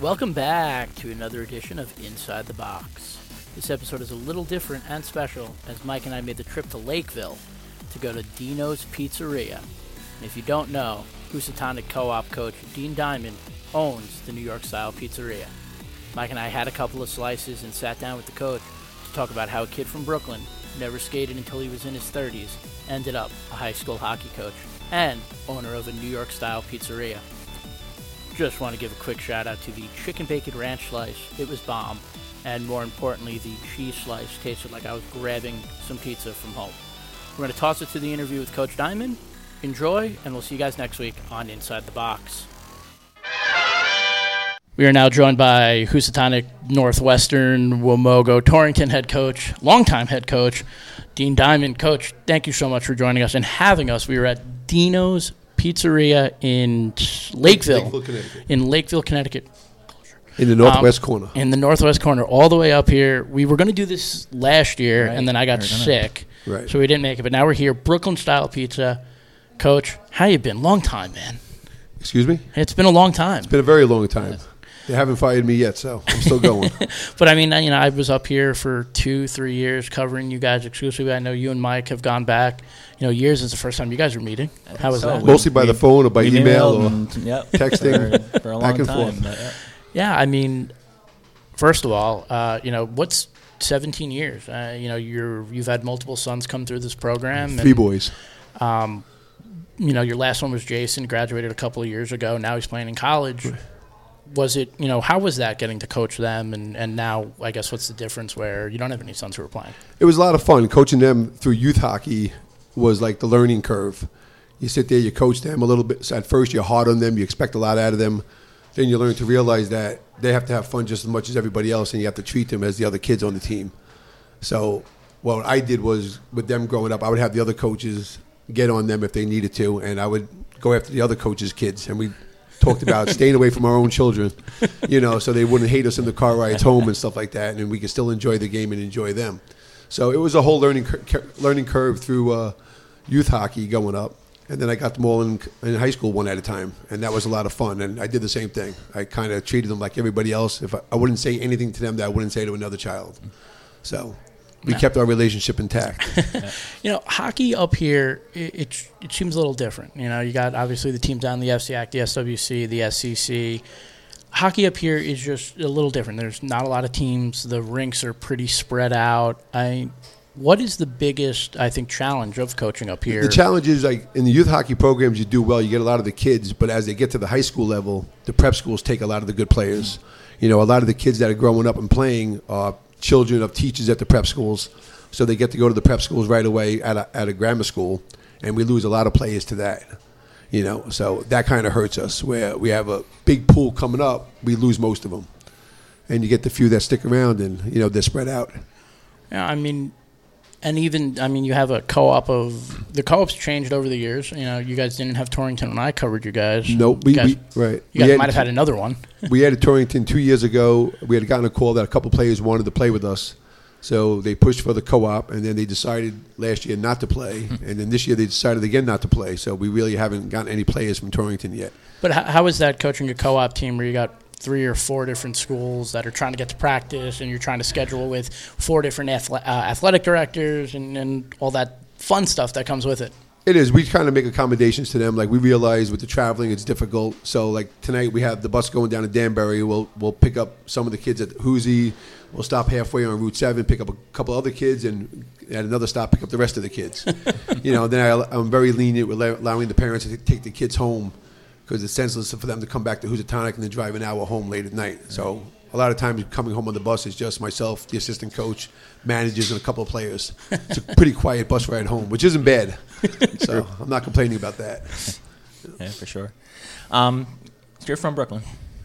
Welcome back to another edition of Inside the Box. This episode is a little different and special as Mike and I made the trip to Lakeville to go to Dino's Pizzeria. And if you don't know, Housatonic Co-op coach Dean Diamond owns the New York style pizzeria. Mike and I had a couple of slices and sat down with the coach to talk about how a kid from Brooklyn never skated until he was in his 30s, ended up a high school hockey coach and owner of a New York style pizzeria. Just want to give a quick shout out to the chicken bacon ranch slice. It was bomb. And more importantly, the cheese slice tasted like I was grabbing some pizza from home. We're going to toss it to the interview with Coach Diamond. Enjoy, and we'll see you guys next week on Inside the Box. We are now joined by Housatonic Northwestern Wamogo Torrington head coach, longtime head coach, Dean Diamond. Coach, thank you so much for joining us and having us. We were at Dino's Pizzeria in Lakeville, Lakeville, Connecticut. in Lakeville, Connecticut. In the northwest Um, corner. In the northwest corner, all the way up here. We were going to do this last year, Right. and then I got sick, Right. so we didn't make it. But now we're here, Brooklyn style pizza. Coach, how you been? Long time, man. Excuse me? It's been a long time. It's been a very long time. They haven't fired me yet, so I'm still going. But I mean, you know, I was up here for two, three years covering you guys exclusively. I know you and Mike have gone back. You know, years is the first time you guys were meeting. How was So that? Mostly by the phone or by email or and, yep, texting, for, for a back long and time. forth. but, yeah. Yeah, I mean, first of all, uh, you know, what's 17 years? Uh, you know, you're you've had multiple sons come through this program. three and, boys. Um, you know, your last one was Jason, graduated a couple of years ago. Now he's playing in college. Was it, you know, how was that getting to coach them? And, and now, I guess, what's the difference where you don't have any sons who are playing? It was a lot of fun. Coaching them through youth hockey was like the learning curve. You sit there, you coach them a little bit. So at first, you're hard on them, you expect a lot out of them. Then you learn to realize that they have to have fun just as much as everybody else, and you have to treat them as the other kids on the team. So what I did was with them growing up, I would have the other coaches get on them if they needed to, and I would go after the other coaches' kids, and we talked about staying away from our own children, you know, so they wouldn't hate us in the car rides home and stuff like that, and we could still enjoy the game and enjoy them. So it was a whole learning cur- learning curve through uh, youth hockey going up, and then I got them all in, in high school one at a time, and that was a lot of fun. And I did the same thing. I kind of treated them like everybody else. If I, I wouldn't say anything to them that I wouldn't say to another child, so we kept our relationship intact. You know, hockey up here, it, it, it seems a little different. You know, you got obviously the teams down the FCAC, the SWC, the SCC. Hockey up here is just a little different. There's not a lot of teams. The rinks are pretty spread out. I, what is the biggest, I think, challenge of coaching up here? The challenge is like in the youth hockey programs, you do well, you get a lot of the kids, but as they get to the high school level, the prep schools take a lot of the good players. You know, a lot of the kids that are growing up and playing are children of teachers at the prep schools, so they get to go to the prep schools right away at a, at a grammar school, and we lose a lot of players to that. You know, so that kind of hurts us. Where we have a big pool coming up, we lose most of them, and you get the few that stick around, and you know they're spread out. Yeah, I mean, and even I mean, you have a co-op of the co-ops changed over the years. You know, you guys didn't have Torrington when I covered you guys. Nope, we, you guys, we right. you guys might have had another one. we had at Torrington two years ago. We had gotten a call that a couple players wanted to play with us, so they pushed for the co-op, and then they decided last year not to play, hmm. and then this year they decided again not to play. So we really haven't gotten any players from Torrington yet. But how, how is that coaching a co-op team where you got three or four different schools that are trying to get to practice, and you're trying to schedule with four different uh, athletic directors and, and all that fun stuff that comes with it? It is. We kind of make accommodations to them. Like we realize with the traveling, it's difficult. So like tonight, we have the bus going down to Danbury. We'll we'll pick up some of the kids at Hoosie. We'll stop halfway on Route Seven, pick up a couple other kids, and at another stop, pick up the rest of the kids. you know. Then I, I'm very lenient with allowing the parents to take the kids home because it's senseless for them to come back to Housatonic and then drive an hour home late at night. So a lot of times coming home on the bus is just myself, the assistant coach, managers, and a couple of players. It's a pretty quiet bus ride home, which isn't bad. So I'm not complaining about that. yeah, for sure. Um, you're from Brooklyn.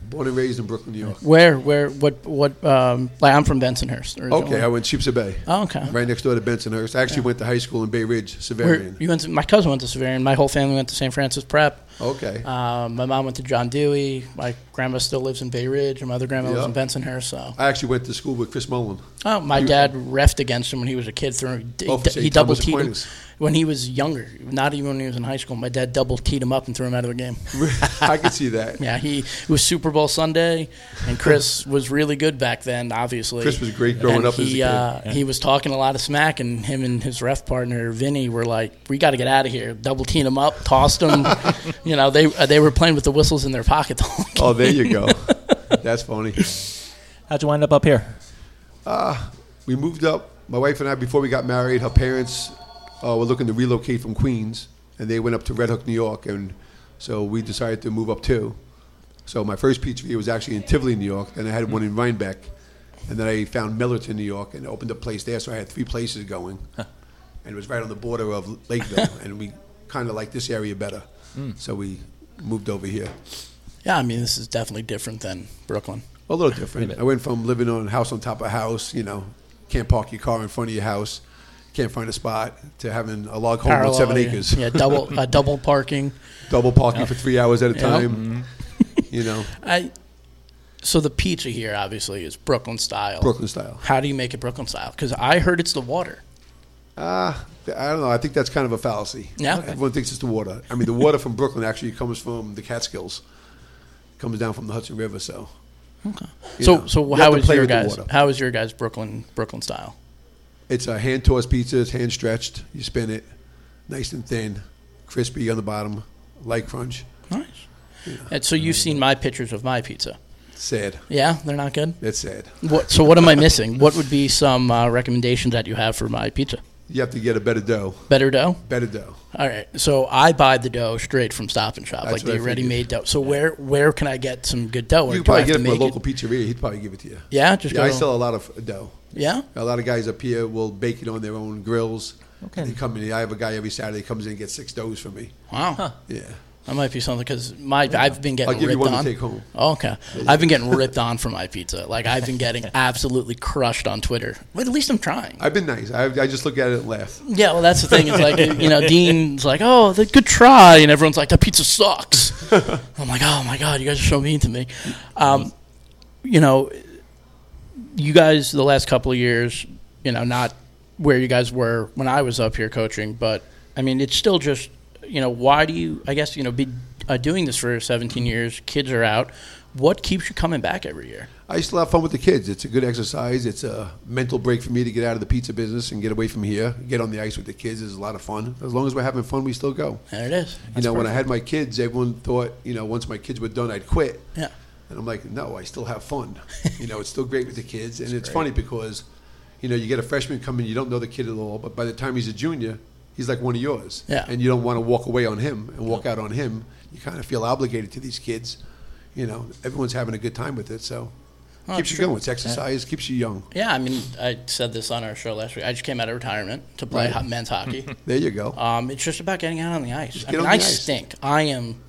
Born and raised in Brooklyn, New York. Where, where, what, what? Um, like I'm from Bensonhurst. originally. Okay, I went to Sheepshead Bay. Oh, okay. Right next door to Bensonhurst. I actually went to high school in Bay Ridge, Where, Xaverian. you went to, my cousin went to Xaverian. My whole family went to St. Francis Prep. Okay. Um, my mom went to John Dewey. My grandma still lives in Bay Ridge, and my other grandma lives in Bensonhurst. So, I actually went to school with Chris Mullin. Oh, my dad refed against him when he was a kid. Through he, Oh, for he double teed him when he was younger. Not even when he was in high school. My dad double teed him up and threw him out of the game. I could see that. Yeah, he it was Super Bowl Sunday, and Chris was really good back then. Obviously, Chris was great growing And up as a He kid. uh, he was talking a lot of smack, and him and his ref partner Vinny were like, "We got to get out of here." Double teed him up, tossed him. you know, they uh, they were playing with the whistles in their pocket the. Oh, there you go. That's funny. How'd you wind up up here? We moved up. My wife and I, before we got married, her parents uh, were looking to relocate from Queens, and they went up to Red Hook, New York, and so we decided to move up too. So my first pizzeria was actually in Tivoli, New York. Then I had one in Rhinebeck, and then I found Millerton, New York, and opened a place there. So I had three places going, and it was right on the border of Lakeville, and we kind of liked this area better. So we moved over here. Yeah, I mean, this is definitely different than Brooklyn. A little different. I went from living on a house on top of a house, you know, can't park your car in front of your house, can't find a spot, to having a log home on seven yeah. acres, Yeah, double uh, double parking. double parking for three hours at a Yeah. time. You know, I so the pizza here obviously is Brooklyn style. Brooklyn style. How do you make it Brooklyn style? Because I heard it's the water. Uh, I don't know. I think that's kind of a fallacy. Yeah? Okay. Everyone thinks it's the water. I mean, the water from Brooklyn actually comes from the Catskills, comes down from the Hudson River. So, Okay. So know, so you how have to is play your guys? How is your guys Brooklyn Brooklyn style? It's a hand tossed pizza. It's hand stretched. You spin it, nice and thin, crispy on the bottom, light crunch. Nice. And so you've seen my pictures of my pizza. Sad. Yeah, they're not good. That's sad. What? So what am I missing? What would be some uh, recommendations that you have for my pizza? You have to get a better dough. Better dough. Better dough. All right. So I buy the dough straight from Stop and Shop, That's like the ready-made dough. So where where can I get some good dough? You do can probably get it from a make local pizzeria. He'd probably give it to you. Yeah, just Yeah, go. I sell a lot of dough. yeah. A lot of guys up here will bake it on their own grills. Okay. They come in. I have a guy every Saturday comes in and gets six doughs for me. Wow. Yeah. That might be something because my I've been getting I'll give ripped you one on. to take home. Oh, okay, I've been getting ripped on for my pizza. Like I've been getting absolutely crushed on Twitter. But at least I'm trying. I've been nice. I, I just look at it and laugh. Yeah, well, that's the thing. It's like you know, Dean's like, "Oh, the good try," and everyone's like, "The pizza sucks." I'm like, "Oh my god, you guys are so mean to me." Um, you know, you guys the last couple of years, you know, not where you guys were when I was up here coaching, but I mean, it's still just, you know, why do you? I guess you know, be uh, doing this for 17 years. Kids are out. What keeps you coming back every year? I still have fun with the kids. It's a good exercise. It's a mental break for me to get out of the pizza business and get away from here. Get on the ice with the kids is a lot of fun. As long as we're having fun, we still go. There it is. you know, when I had my kids, everyone thought, you know, once my kids were done, I'd quit. Yeah. And I'm like, no, I still have fun. you know, it's still great with the kids. And it's funny because, you know, you get a freshman coming, you don't know the kid at all, but by the time he's a junior, he's like one of yours. Yeah. And you don't want to walk away on him and walk out on him. You kind of feel obligated to these kids. You know, everyone's having a good time with it. So Oh, keeps you true. going. It's exercise, keeps you young. Yeah, I mean, I said this on our show last week. I just came out of retirement to play Right. men's hockey. There you go. Um, it's just about getting out on the ice. I mean, I ice. stink. I am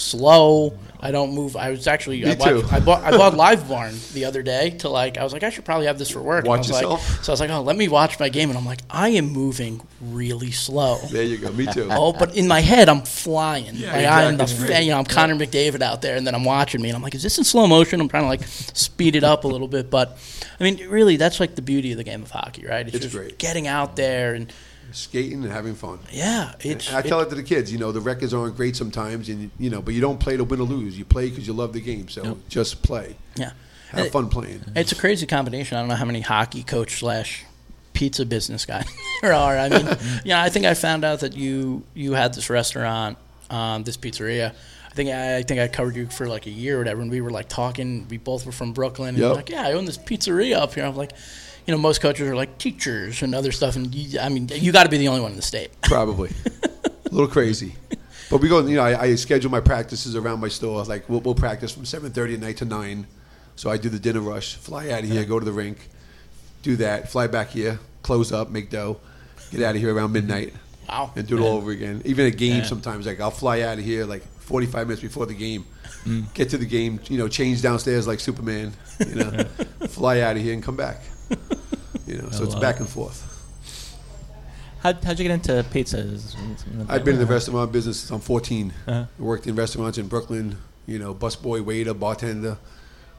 slow. I don't move. I was actually Me I, bought, too. I bought I bought LiveBarn the other day to like. I was like, I should probably have this for work. And I Watch was like- yourself? so I was like, oh, let me watch my game, and I'm like, I am moving really slow. there you go. Me too. Oh, but in my head, I'm flying. Yeah, like I'm the, exactly. you know, I'm Connor McDavid out there, and then I'm watching me, and I'm like, is this in slow motion? I'm trying to like speed it up a little bit, but I mean, really, that's like the beauty of the game of hockey, right? It's just great. getting out there, and Skating and having fun. yeah, it's. And I tell it to the kids, you know, the records aren't great sometimes, and you know, but you don't play to win or lose. You play because you love the game. So just play. yeah, Have And fun playing. It's a crazy combination. I don't know how many hockey coach slash pizza business guy there are. I mean, yeah, I think I found out that you you had this restaurant, um, this pizzeria. I think I, I think I covered you for like a year or whatever, and we were like talking. We both were from Brooklyn, and Yep. like, yeah, I own this pizzeria up here. I'm like, you know, most coaches are like teachers and other stuff, and you, I mean, you got to be the only one in the state. Probably. a little crazy. But we go, you know, I, I schedule my practices around my store. Like, we'll, we'll practice from 7.30 at night to 9. So I do the dinner rush, fly out of here, go to the rink, do that, fly back here, close up, make dough, get out of here around midnight, Wow. and do it all over again. Even at games Yeah. sometimes, like, I'll fly out of here like 45 minutes before the game, Mm. get to the game, you know, change downstairs like Superman, you know, fly out of here and come back. You know, so I it's love back and forth. How'd, how'd you get into pizzas? I've been in the restaurant business since I'm 14. Uh-huh. I worked in restaurants in Brooklyn, you know, busboy, waiter, bartender.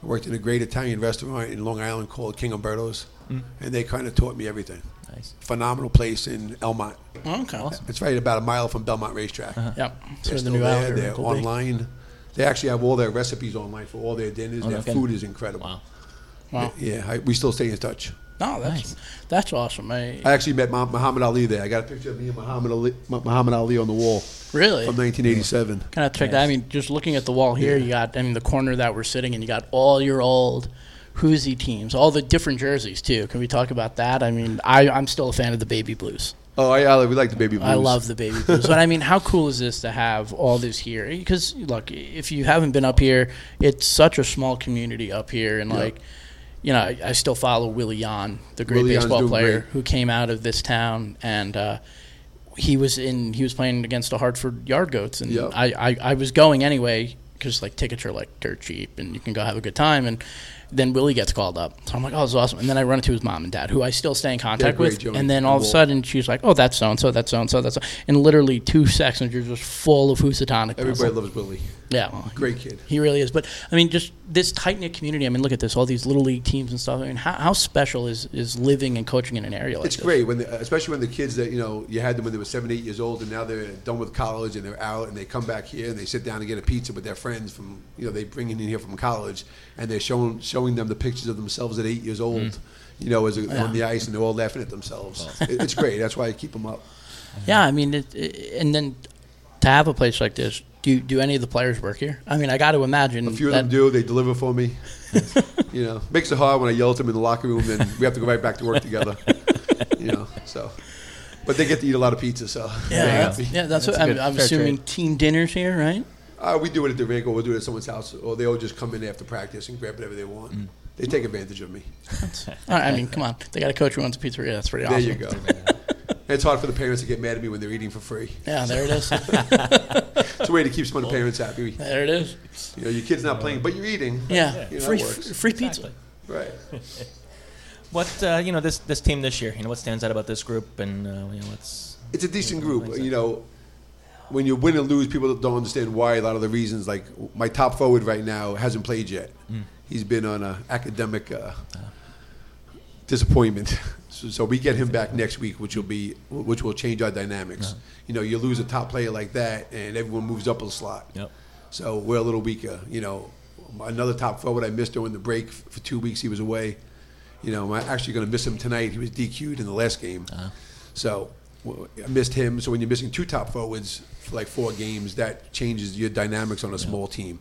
I worked in a great Italian restaurant in Long Island called King Umberto's. and they kind of taught me everything. Nice. Phenomenal place in Elmont. Okay. It's right about a mile from Belmont Racetrack. Yep. They're So the new there. They're will be. online. They actually have all their recipes online for all their dinners. Oh, their kidding. food is incredible. Wow. Wow. Yeah, I, we still stay in touch. No, that's Nice. that's awesome. I, I actually met Muhammad Ali there. I got a picture of me and Muhammad Ali, Muhammad Ali on the wall really from 1987. kind of check that. I mean, just looking at the wall here, Yeah. you got I mean the corner that we're sitting in. You got all your old Whoosy teams, all the different jerseys too. Can we talk about that? I mean, I I'm still a fan of the baby blues. Oh, I, I we like the baby blues. I love the baby blues. but I mean, how cool is this to have all this here? Because look, if you haven't been up here, it's such a small community up here, and Yeah. like, you know, I, I still follow Willie Yon, the great Willie baseball player great. who came out of this town, and uh, he was in he was playing against the Hartford Yard Goats, and Yeah. I, I I was going anyway because like tickets are like dirt cheap, and you can go have a good time, and. Then Willie gets called up, so I'm like, "Oh, this is awesome!" And then I run into his mom and dad, who I still stay in contact with. And then all of a and sudden, she's like, "Oh, that's so and so, that's so and so, that's so." In literally two seconds, you're just full of Housatonic. Everybody loves Willie. Yeah, well, Great kid. he really is. But I mean, just this tight knit community. I mean, look at this, all these little league teams and stuff. I mean, how, how special is, is living and coaching in an area like that? It's this? great when, the, especially when the kids that you know you had them when they were seven, eight years old, and now they're done with college and they're out, and they come back here and they sit down and get a pizza with their friends from you know they bring in here from college, and they're showing showing them the pictures of themselves at eight years old, mm. you know, as a, on the ice, and they're all laughing at themselves. It, it's great. That's why I keep them up. Yeah, I mean, it, it, and then to have a place like this. Do do any of the players work here? I mean, I got to imagine A few of that, them do. They deliver for me. you know, makes it hard when I yell at them in the locker room. and we have to go right back to work together. you know, so. But they get to eat a lot of pizza, so they're Yeah, happy. yeah, that's, That's what a I'm, I'm assuming. trade. Team dinners here, right? Uh, we do it at the rink, or we'll do it at someone's house, or they all just come in after practice and grab whatever they want. Mm. They take advantage of me. All right, I mean, come on, they got a coach who owns a pizzeria. That's pretty awesome. There you go. it's hard for the parents to get mad at me when they're eating for free. Yeah, there it is. It's a way to keep some of the parents happy. there it is. You know, your kid's not playing, but you're eating. Yeah, You know, free that works. free pizza. Exactly. Right. What uh, you know this this team this year? You know what stands out about this group, and uh, you know what's It's a decent group. You know, when you win and lose, people don't understand why. A lot of the reasons, like my top forward right now, hasn't played yet. He's been on a academic uh, disappointment. So, so we get him back next week, which will be which will change our dynamics. You know, you lose a top player like that, and everyone moves up a slot. Yep. So we're a little weaker. You know, another top forward I missed during the break for two weeks. He was away. You know, I'm actually going to miss him tonight. He was DQ'd in the last game. Uh-huh. So I missed him. So when you're missing two top forwards for like four games, that changes your dynamics on a small team.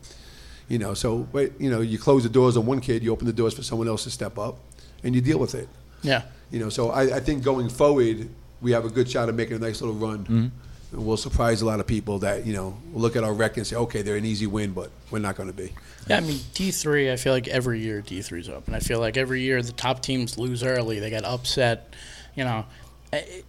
You know, so but you know, you close the doors on one kid, you open the doors for someone else to step up, and you deal with it. Yeah. You know, so I, I think going forward, we have a good shot of making a nice little run. Mm-hmm. And we'll surprise a lot of people that you know look at our record and say, okay, they're an easy win, but we're not going to be. Yeah, I mean D three. I feel like every year D 3s up, and I feel like every year the top teams lose early. They get upset. You know,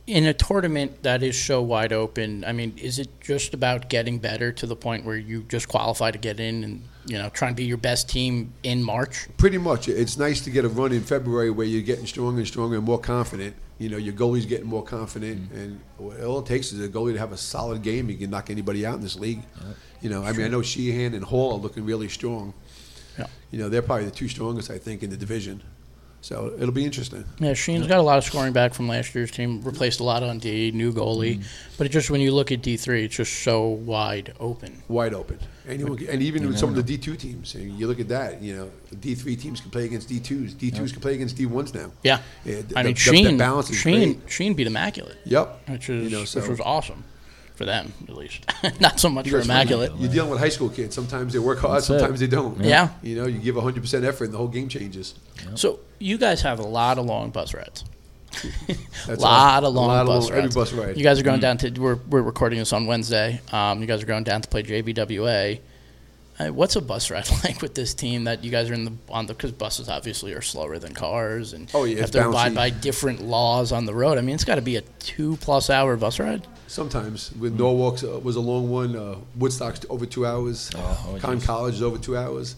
in a tournament that is so wide open. I mean, is it just about getting better to the point where you just qualify to get in and you know try and be your best team in March? Pretty much, it's nice to get a run in February where you're getting stronger and stronger and more confident. You know, your goalie's getting more confident, mm-hmm. and all it takes is a goalie to have a solid game. You can knock anybody out in this league. You know, I mean, I know Sheehan and Hall are looking really strong. Yeah. You know, they're probably the two strongest, I think, in the division. So it'll be interesting. Yeah, Sheehan's got a lot of scoring back from last year's team. Replaced a lot on D, new goalie, mm-hmm. but it just when you look at D three, it's just so wide open. wide open. Anyone, can- and even with some of the D two teams, and you look at that. You know, D three teams can play against D twos. D twos can play against D ones now. Yeah, Yeah, I mean the- the Sheehan, balance is Sheehan, great. Sheen beat immaculate, Yep. which is You know, so- which was awesome for them at least. Not so much for Because when immaculate. You're dealing with high school kids. Sometimes they work hard. That's it. sometimes they don't. Yeah. You know, you give 100 percent effort, and the whole game changes. So you guys have a lot of long bus rides. a lot all. of long a lot bus of long, rides. Every bus ride. You guys are going down to we're we're recording this on Wednesday. Um, you guys are going down to play JBWA. What's a bus ride like with this team that you guys are in the on the because buses obviously are slower than cars and Oh, yeah, have to abide by different laws on the road. I mean, it's got to be a two plus hour bus ride. Sometimes with Norwalk uh, was a long one. Uh, Woodstock's over two hours. Oh, Con geez. College is over two hours.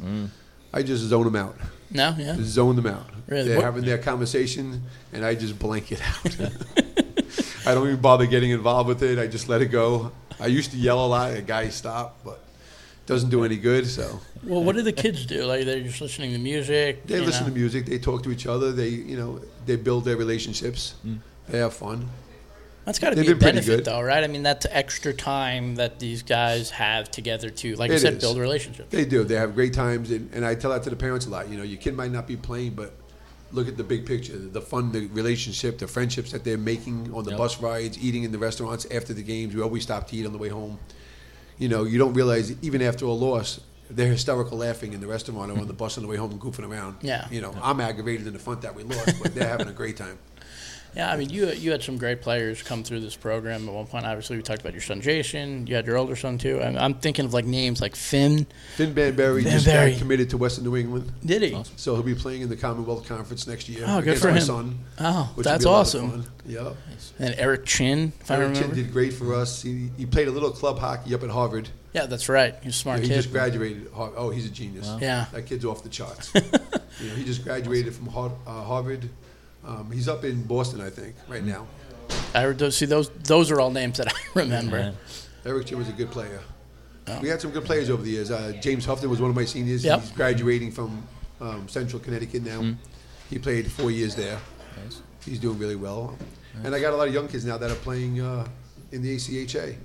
I just zone them out. No, yeah, Just zone them out. Really? They're What- having their conversation, and I just blank it out. I don't even bother getting involved with it. I just let it go. I used to yell a lot. A guy stop, but doesn't do any good. So Well, what do the kids do? Like they're just listening to music. they listen know? to music, they talk to each other, they you know they build their relationships, hmm. they have fun. That's got to be a benefit, good. though, right? I mean, that's extra time that these guys have together to, like you said, is. build relationships. They do. They have great times, and, and I tell that to the parents a lot. You know, your kid might not be playing, but look at the big picture: the fun, the relationship, the friendships that they're making on the Yep. bus rides, eating in the restaurants after the games. We always stop to eat on the way home. You know, you don't realize even after a loss, they're hysterical laughing in the restaurant or on the bus on the way home and goofing around. Yeah. You know, I'm aggravated in the front that we lost, but they're having a great time. Yeah, I mean, you you had some great players come through this program at one point. Obviously, we talked about your son Jason. You had your older son too. I'm, I'm thinking of like names like Finn. Finn Banbury just Banbury. got committed to Western New England, Did he? so he'll be playing in the Commonwealth Conference next year. Oh, good for my him. son. Oh, that's be a lot of awesome. Yep. And Eric Chin, if I remember. Chin did great for us. He, he played a little club hockey up at Harvard. Yeah, that's right. He's a smart he kid. just graduated. Oh, he's a genius. Yeah. that kid's off the charts. you know, he just graduated from uh, Harvard. Um, he's up in Boston, I think, right now. I heard those, see those. Those are all names that I remember. Yeah. Eric Chin was a good player. We had some good players over the years. Uh, James Huffton was one of my seniors. Yep. He's graduating from um, Central Connecticut now. He played four years there. Nice. He's doing really well. And I got a lot of young kids now that are playing uh, in the ACHA.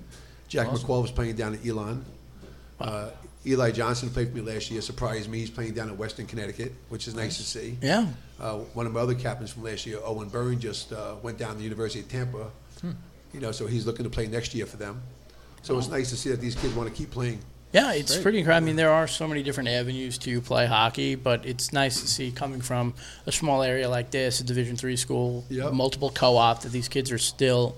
Jack McQuell was playing down at Elon. Uh, Eli Johnson played for me last year. Surprised me. He's playing down at Western Connecticut, which is nice to see. Yeah. Uh, one of my other captains from last year, Owen Byrne, just uh, went down to the University of Tampa. You know, so he's looking to play next year for them. So it's nice to see that these kids want to keep playing. Yeah, it's pretty incredible. I mean, there are so many different avenues to play hockey, but it's nice to see coming from a small area like this, a Division three school, Yep. multiple co-op, that these kids are still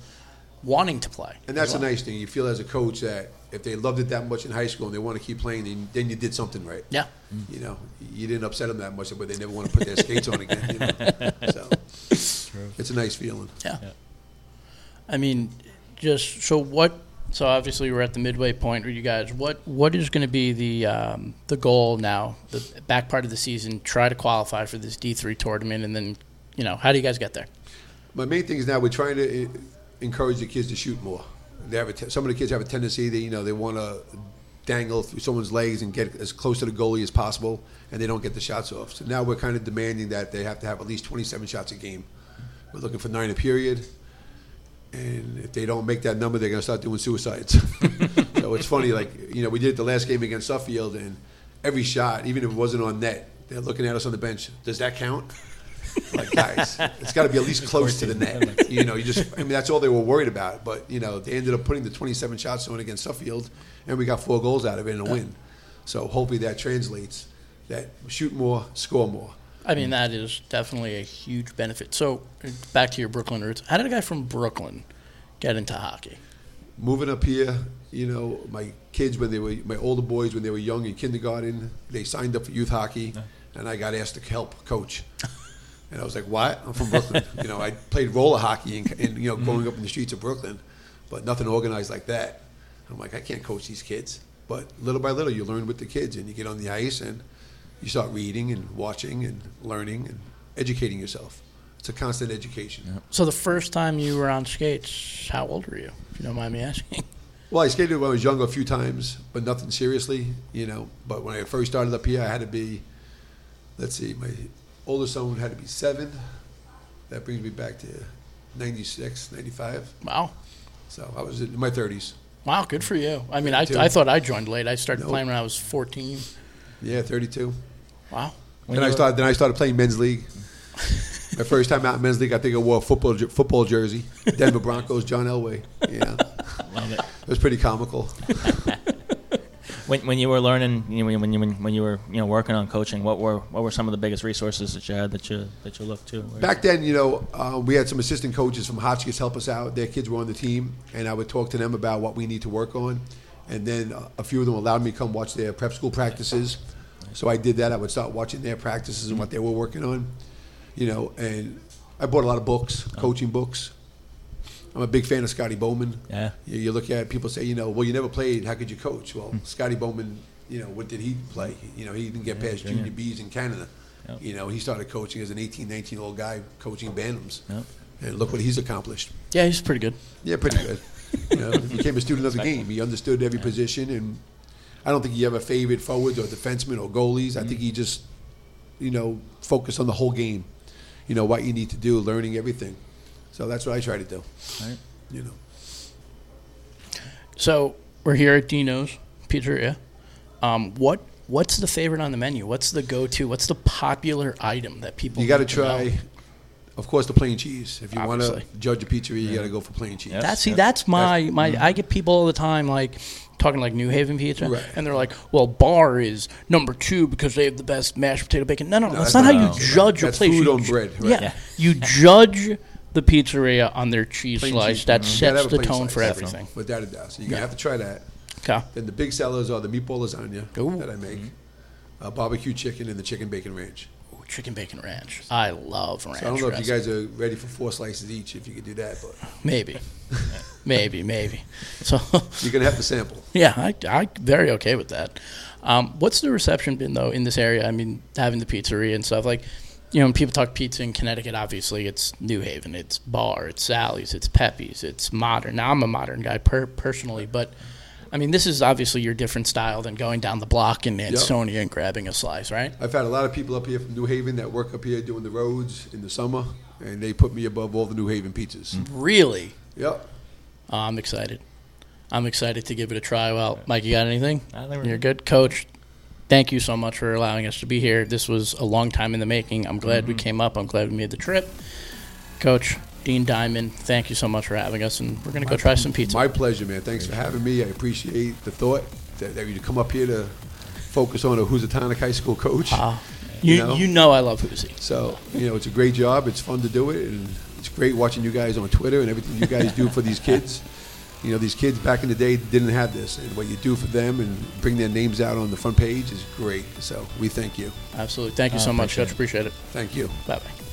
wanting to play. And that's a nice thing. You feel as a coach that if they loved it that much in high school and they want to keep playing, then, then you did something right. Yeah. You know, you didn't upset them that much, but they never want to put their skates on again. You know? So it's a nice feeling. Yeah. I mean, just so what? So obviously we're at the midway point with you guys. What what is going to be the um, the goal now? The back part of the season, try to qualify for this D three tournament, and then you know how do you guys get there? My main thing is now we're trying to encourage the kids to shoot more. They have some of the kids have a tendency that you know they want to dangle through someone's legs and get as close to the goalie as possible, and they don't get the shots off. So now we're kind of demanding that they have to have at least 27 shots a game. We're looking for nine a period, and if they don't make that number, they're going to start doing suicides. so it's funny, like you know, we did it the last game against Suffield, and every shot, even if it wasn't on net, they're looking at us on the bench. Does that count? Like guys, it's got to be at least close to the net. You know, you just I mean that's all they were worried about. But you know, they ended up putting the 27 shots on against Suffield, and we got four goals out of it in a win. So hopefully that translates. That shoot more, score more. I mean, that is definitely a huge benefit. So back to your Brooklyn roots. How did a guy from Brooklyn get into hockey? moving up here, you know, my kids when they were my older boys when they were young in kindergarten, they signed up for youth hockey, and I got asked to help coach. And I was like, "What? I'm from Brooklyn. you know, I played roller hockey and, and you know, mm-hmm. growing up in the streets of Brooklyn, but nothing organized like that." I'm like, I can't coach these kids. But little by little, you learn with the kids, and you get on the ice, and you start reading and watching and learning and educating yourself. It's a constant education. So the first time you were on skates, how old were you? If you don't mind me asking. Well, I skated when I was younger a few times, but nothing seriously, you know. But when I first started up here, I had to be, let's see, my oldest son had to be seven. That brings me back to 96, 95. Wow. So I was in my 30s. Wow, good for you. I mean, I, I thought I joined late. I started playing when I was 14. Yeah, 32. Wow. When then I started. Then I started playing men's league. my first time out in men's league, I think I wore a football football jersey. Denver Broncos, John Elway. Yeah, Love it. it was pretty comical. When, when you were learning, you know, when you when, when you were you know working on coaching, what were what were some of the biggest resources that you had that you that you looked to? Back then, you know, uh, we had some assistant coaches from Hotchkiss help us out. Their kids were on the team, and I would talk to them about what we need to work on. And then a few of them allowed me to come watch their prep school practices. So I did that. I would start watching their practices and what they were working on, you know. And I bought a lot of books, coaching books. I'm a big fan of Scotty Bowman. Yeah. You, you look at people say, you know, well, you never played. How could you coach? Well, hmm. Scotty Bowman, you know, what did he play? You know, he didn't get past junior. junior B's in Canada. Yep. You know, he started coaching as an 18, 19 year old guy coaching Bantams. Yep. And look what he's accomplished. Yeah, he's pretty good. Yeah, pretty good. you know, he became a student of the game. He understood every position, and I don't think he ever favored forwards or defensemen or goalies. I think hmm. he just, you know, focused on the whole game. You know what you need to do, learning everything. So that's what I try to do. Right. You know. So we're here at Dino's Pizzeria. Um, what what's the favorite on the menu? What's the go to? What's the popular item that people? You got to need to know? try, of course, the plain cheese. If you want to judge a pizzeria, you got to go for plain cheese. Yeah. That's see, Yep. that's my That's- my. I get people all the time like talking like New Haven pizza, Right. and they're like, "Well, Bar is number two because they have the best mashed potato bacon." No, no, that's, that's not how you judge That's a place. food You on ju- bread, right. Yeah, Yeah. you judge the pizzeria on their cheese Plain slice. cheese. That Mhm. Sets the plain tone for everything. Without a doubt. So you're gonna have to try that. Okay. Then the big sellers are the meatball lasagna Ooh. that I make, uh, barbecue chicken, and the chicken bacon ranch. Ooh, chicken bacon ranch. I love ranch. So I don't know if you dressing. guys are ready for four slices each. If you could do that, but Maybe, maybe, maybe. So. you're gonna have to sample. Yeah, I, I very okay with that. Um, what's the reception been though in this area? I mean, having the pizzeria and stuff like, you know, when people talk pizza in Connecticut, obviously it's New Haven, it's Bar, it's Sally's, it's Pepe's, it's modern. Now I'm a modern guy per- personally, but I mean, this is obviously your different style than going down the block in Ansonia and grabbing a slice, right? I've had a lot of people up here from New Haven that work up here doing the roads in the summer, and they put me above all the New Haven pizzas. Mm-hmm. Really, Yep. Oh, I'm excited. I'm excited to give it a try. Well, Mike, you got anything? I think we're You're good, Coach. Thank you so much for allowing us to be here. This was a long time in the making. I'm glad we came up. I'm glad we made the trip. Coach Dean Diamond, thank you so much for having us, and we're gonna go try some pizza. My pleasure, man. Thanks for having me. I appreciate the thought that, that you come up here to focus on a Housatonic High School coach. Ah, you, You know? you know I love Hoosie. So, you know, it's a great job. It's fun to do it. And it's great watching you guys on Twitter and everything you guys do for these kids. You know, these kids back in the day didn't have this. And what you do for them and bring their names out on the front page is great. So we thank you. Absolutely. Thank you I so uh, much, appreciate Coach. it. Appreciate it. Thank you. Bye bye.